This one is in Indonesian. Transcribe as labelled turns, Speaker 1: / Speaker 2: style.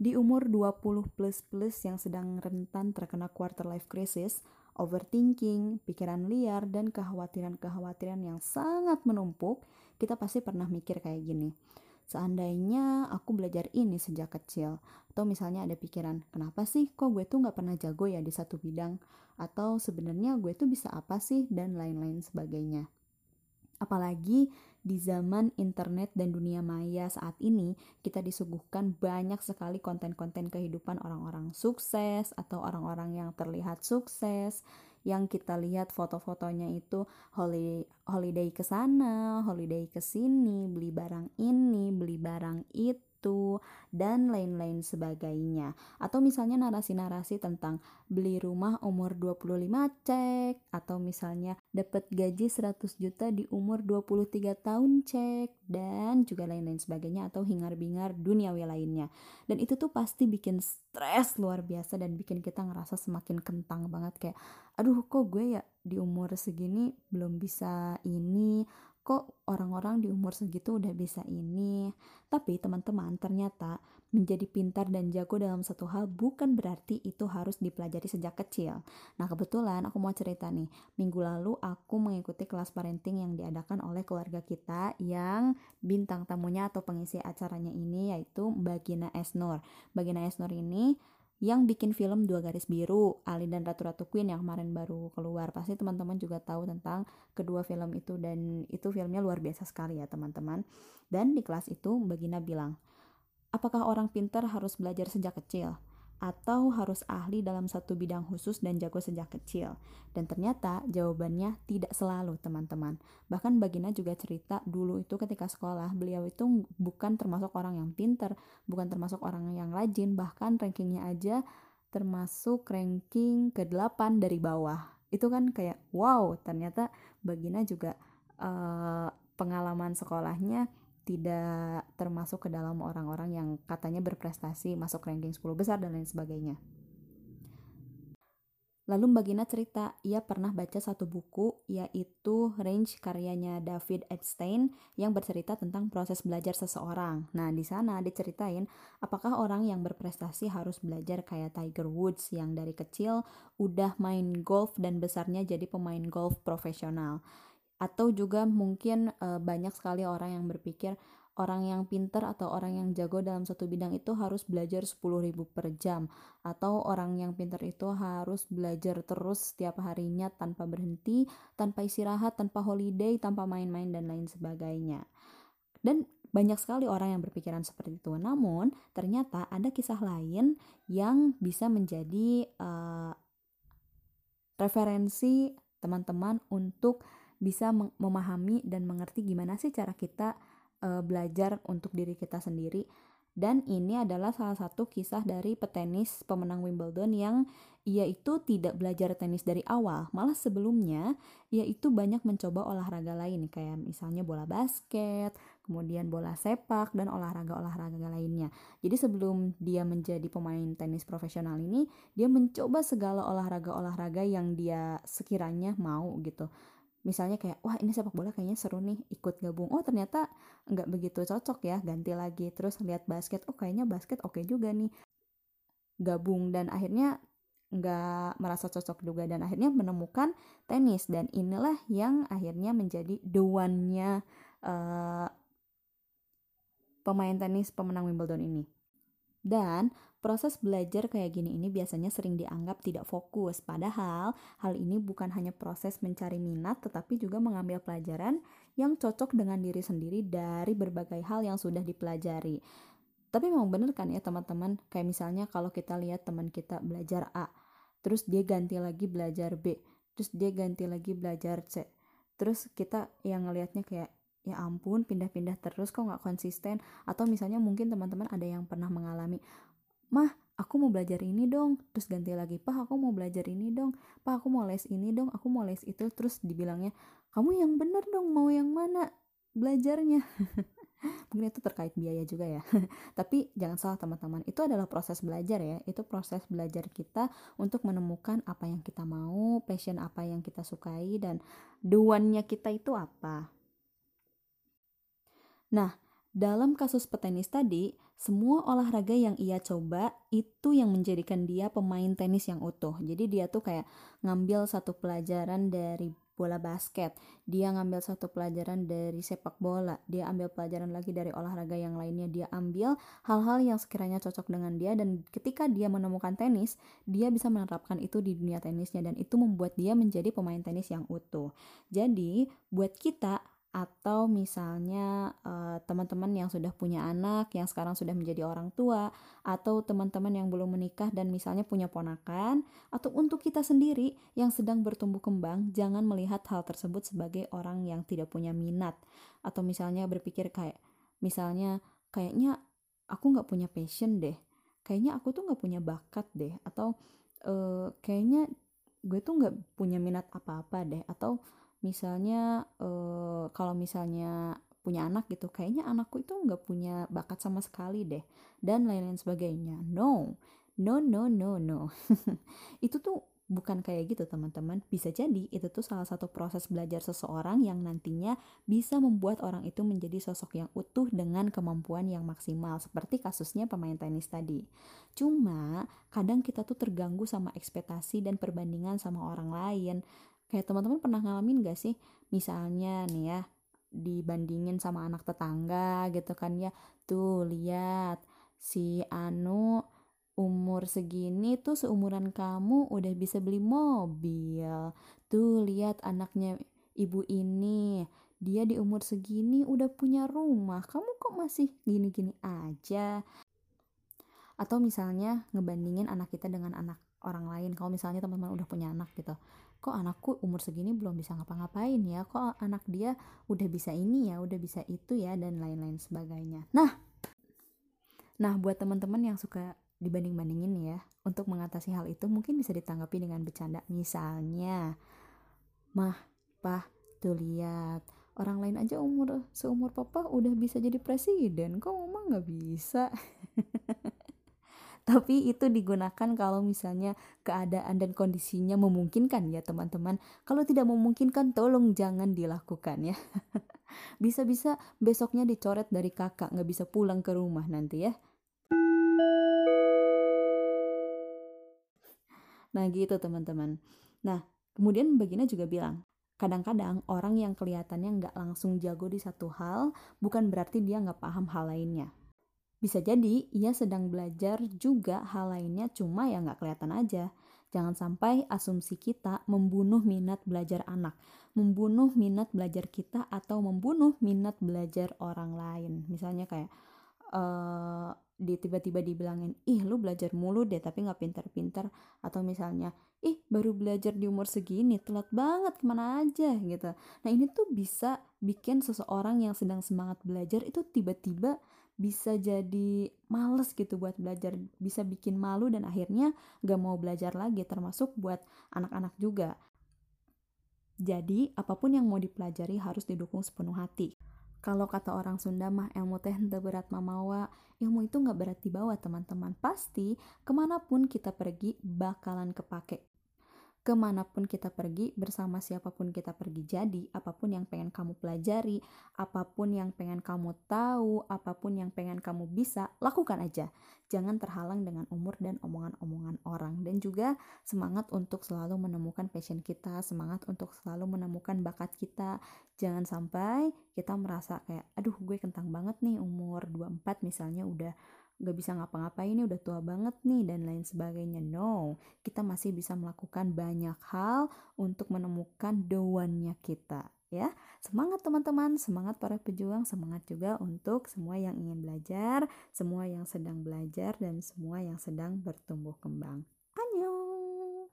Speaker 1: Di umur 20 plus-plus yang sedang rentan terkena quarter life crisis, overthinking, pikiran liar, dan kekhawatiran-kekhawatiran yang sangat menumpuk, kita pasti pernah mikir kayak gini. Seandainya aku belajar ini sejak kecil, atau misalnya ada pikiran, kenapa sih kok gue tuh gak pernah jago ya di satu bidang? Atau sebenarnya gue tuh bisa apa sih? Dan lain-lain sebagainya. Apalagi di zaman internet dan dunia maya saat ini, kita disuguhkan banyak sekali konten-konten kehidupan orang-orang sukses atau orang-orang yang terlihat sukses, yang kita lihat foto-fotonya itu holiday ke sana, holiday ke sini, beli barang ini, beli barang itu itu dan lain-lain sebagainya. Atau misalnya narasi-narasi tentang beli rumah umur 25 cek atau misalnya dapat gaji 100 juta di umur 23 tahun cek dan juga lain-lain sebagainya atau hingar-bingar duniawi lainnya. Dan itu tuh pasti bikin stres luar biasa dan bikin kita ngerasa semakin kentang banget kayak aduh kok gue ya di umur segini belum bisa ini kok orang-orang di umur segitu udah bisa ini. Tapi teman-teman, ternyata menjadi pintar dan jago dalam satu hal bukan berarti itu harus dipelajari sejak kecil. Nah, kebetulan aku mau cerita nih. Minggu lalu aku mengikuti kelas parenting yang diadakan oleh keluarga kita yang bintang tamunya atau pengisi acaranya ini yaitu Mbak Gina Esnur. Mbak Gina Esnur ini yang bikin film Dua Garis Biru, Ali dan Ratu Ratu Queen yang kemarin baru keluar. Pasti teman-teman juga tahu tentang kedua film itu dan itu filmnya luar biasa sekali ya teman-teman. Dan di kelas itu Mbak Gina bilang, apakah orang pintar harus belajar sejak kecil? Atau harus ahli dalam satu bidang khusus dan jago sejak kecil? Dan ternyata jawabannya tidak selalu, teman-teman. Bahkan Bagina juga cerita dulu itu ketika sekolah, beliau itu bukan termasuk orang yang pinter, bukan termasuk orang yang rajin, bahkan rankingnya aja termasuk ranking ke-8 dari bawah. Itu kan kayak wow, ternyata Bagina juga uh, pengalaman sekolahnya tidak termasuk ke dalam orang-orang yang katanya berprestasi masuk ranking 10 besar dan lain sebagainya. Lalu Mbak Gina cerita, ia pernah baca satu buku yaitu Range karyanya David Epstein yang bercerita tentang proses belajar seseorang. Nah, di sana diceritain apakah orang yang berprestasi harus belajar kayak Tiger Woods yang dari kecil udah main golf dan besarnya jadi pemain golf profesional atau juga mungkin e, banyak sekali orang yang berpikir orang yang pinter atau orang yang jago dalam satu bidang itu harus belajar 10.000 per jam atau orang yang pinter itu harus belajar terus setiap harinya tanpa berhenti, tanpa istirahat, tanpa holiday, tanpa main-main dan lain sebagainya. Dan banyak sekali orang yang berpikiran seperti itu. Namun, ternyata ada kisah lain yang bisa menjadi uh, referensi teman-teman untuk bisa memahami dan mengerti gimana sih cara kita uh, belajar untuk diri kita sendiri. Dan ini adalah salah satu kisah dari petenis pemenang Wimbledon yang ia itu tidak belajar tenis dari awal, malah sebelumnya ia itu banyak mencoba olahraga lain kayak misalnya bola basket, kemudian bola sepak dan olahraga-olahraga lainnya. Jadi sebelum dia menjadi pemain tenis profesional ini, dia mencoba segala olahraga-olahraga yang dia sekiranya mau gitu misalnya kayak wah ini sepak bola kayaknya seru nih ikut gabung. Oh ternyata nggak begitu cocok ya ganti lagi. Terus lihat basket oh kayaknya basket oke okay juga nih. Gabung dan akhirnya nggak merasa cocok juga dan akhirnya menemukan tenis. Dan inilah yang akhirnya menjadi the one-nya uh, pemain tenis pemenang Wimbledon ini. Dan proses belajar kayak gini ini biasanya sering dianggap tidak fokus, padahal hal ini bukan hanya proses mencari minat, tetapi juga mengambil pelajaran yang cocok dengan diri sendiri dari berbagai hal yang sudah dipelajari. Tapi memang bener kan ya teman-teman, kayak misalnya kalau kita lihat teman kita belajar A, terus dia ganti lagi belajar B, terus dia ganti lagi belajar C, terus kita yang ngelihatnya kayak ya ampun pindah-pindah terus kok nggak konsisten? Atau misalnya mungkin teman-teman ada yang pernah mengalami mah aku mau belajar ini dong. Terus ganti lagi pak aku mau belajar ini dong. Pak aku mau les ini dong. Aku mau les itu. Terus dibilangnya kamu yang bener dong mau yang mana belajarnya? Mungkin itu terkait biaya juga ya. Tapi jangan salah teman-teman. Itu adalah proses belajar ya. Itu proses belajar kita untuk menemukan apa yang kita mau passion apa yang kita sukai dan duannya kita itu apa. Nah, dalam kasus petenis tadi, semua olahraga yang ia coba itu yang menjadikan dia pemain tenis yang utuh. Jadi dia tuh kayak ngambil satu pelajaran dari bola basket, dia ngambil satu pelajaran dari sepak bola, dia ambil pelajaran lagi dari olahraga yang lainnya, dia ambil hal-hal yang sekiranya cocok dengan dia dan ketika dia menemukan tenis, dia bisa menerapkan itu di dunia tenisnya dan itu membuat dia menjadi pemain tenis yang utuh. Jadi, buat kita atau misalnya uh, teman-teman yang sudah punya anak yang sekarang sudah menjadi orang tua atau teman-teman yang belum menikah dan misalnya punya ponakan atau untuk kita sendiri yang sedang bertumbuh kembang jangan melihat hal tersebut sebagai orang yang tidak punya minat. Atau misalnya berpikir kayak misalnya kayaknya aku nggak punya passion deh. Kayaknya aku tuh nggak punya bakat deh. Atau uh, kayaknya gue tuh nggak punya minat apa-apa deh. Atau misalnya uh, kalau misalnya punya anak gitu kayaknya anakku itu nggak punya bakat sama sekali deh dan lain-lain sebagainya. No no no no no. Itu tuh bukan kayak gitu teman-teman. Bisa jadi itu tuh salah satu proses belajar seseorang yang nantinya bisa membuat orang itu menjadi sosok yang utuh dengan kemampuan yang maksimal seperti kasusnya pemain tenis tadi. Cuma kadang kita tuh terganggu sama ekspektasi dan perbandingan sama orang lain kayak teman-teman pernah ngalamin gak sih? Misalnya nih ya dibandingin sama anak tetangga gitu kan ya tuh lihat si Anu umur segini tuh seumuran kamu udah bisa beli mobil. Tuh lihat anaknya ibu ini dia di umur segini udah punya rumah. Kamu kok masih gini-gini aja? Atau misalnya ngebandingin anak kita dengan anak orang lain. Kalau misalnya teman-teman udah punya anak gitu kok anakku umur segini belum bisa ngapa-ngapain ya kok anak dia udah bisa ini ya udah bisa itu ya dan lain-lain sebagainya. Nah nah buat teman-teman yang suka dibanding-bandingin ya untuk mengatasi hal itu mungkin bisa ditanggapi dengan bercanda. Misalnya mah pah tuh lihat orang lain aja umur seumur papa udah bisa jadi presiden kok mama nggak bisa tapi itu digunakan kalau misalnya keadaan dan kondisinya memungkinkan ya teman-teman. Kalau tidak memungkinkan tolong jangan dilakukan ya. Bisa-bisa besoknya dicoret dari kakak nggak bisa pulang ke rumah nanti ya. Nah gitu teman-teman. Nah kemudian bagiannya juga bilang kadang-kadang orang yang kelihatannya nggak langsung jago di satu hal bukan berarti dia nggak paham hal lainnya bisa jadi ia sedang belajar juga hal lainnya cuma ya nggak kelihatan aja. Jangan sampai asumsi kita membunuh minat belajar anak, membunuh minat belajar kita atau membunuh minat belajar orang lain. Misalnya kayak uh, di tiba-tiba dibilangin, ih lu belajar mulu deh tapi nggak pinter-pinter. Atau misalnya, ih baru belajar di umur segini, telat banget ke mana aja gitu. Nah ini tuh bisa bikin seseorang yang sedang semangat belajar itu tiba-tiba bisa jadi males gitu buat belajar bisa bikin malu dan akhirnya gak mau belajar lagi termasuk buat anak-anak juga. Jadi apa pun yang mau dipelajari harus didukung sepenuh hati. Kalau kata orang Sunda mah ilmu teh berat mamawa. Ilmu itu gak berat dibawa teman-teman. Pasti ke mana pun kita pergi bakalan kepake ke mana pun kita pergi, bersama siapa pun kita pergi. Jadi, apa pun yang pengen kamu pelajari, apa pun yang pengen kamu tahu, apa pun yang pengen kamu bisa, lakukan aja. Jangan terhalang dengan umur dan omongan-omongan orang. Dan juga semangat untuk selalu menemukan passion kita, semangat untuk selalu menemukan bakat kita. Jangan sampai kita merasa kayak, aduh gue kentang banget nih umur 24 misalnya udah gak bisa ngapa-ngapain ini udah tua banget nih dan lain sebagainya. No kita masih bisa melakukan banyak hal untuk menemukan the kita ya. Semangat teman-teman! Semangat para pejuang! Semangat juga untuk semua yang ingin belajar semua yang sedang belajar dan semua yang sedang bertumbuh kembang. Annyeong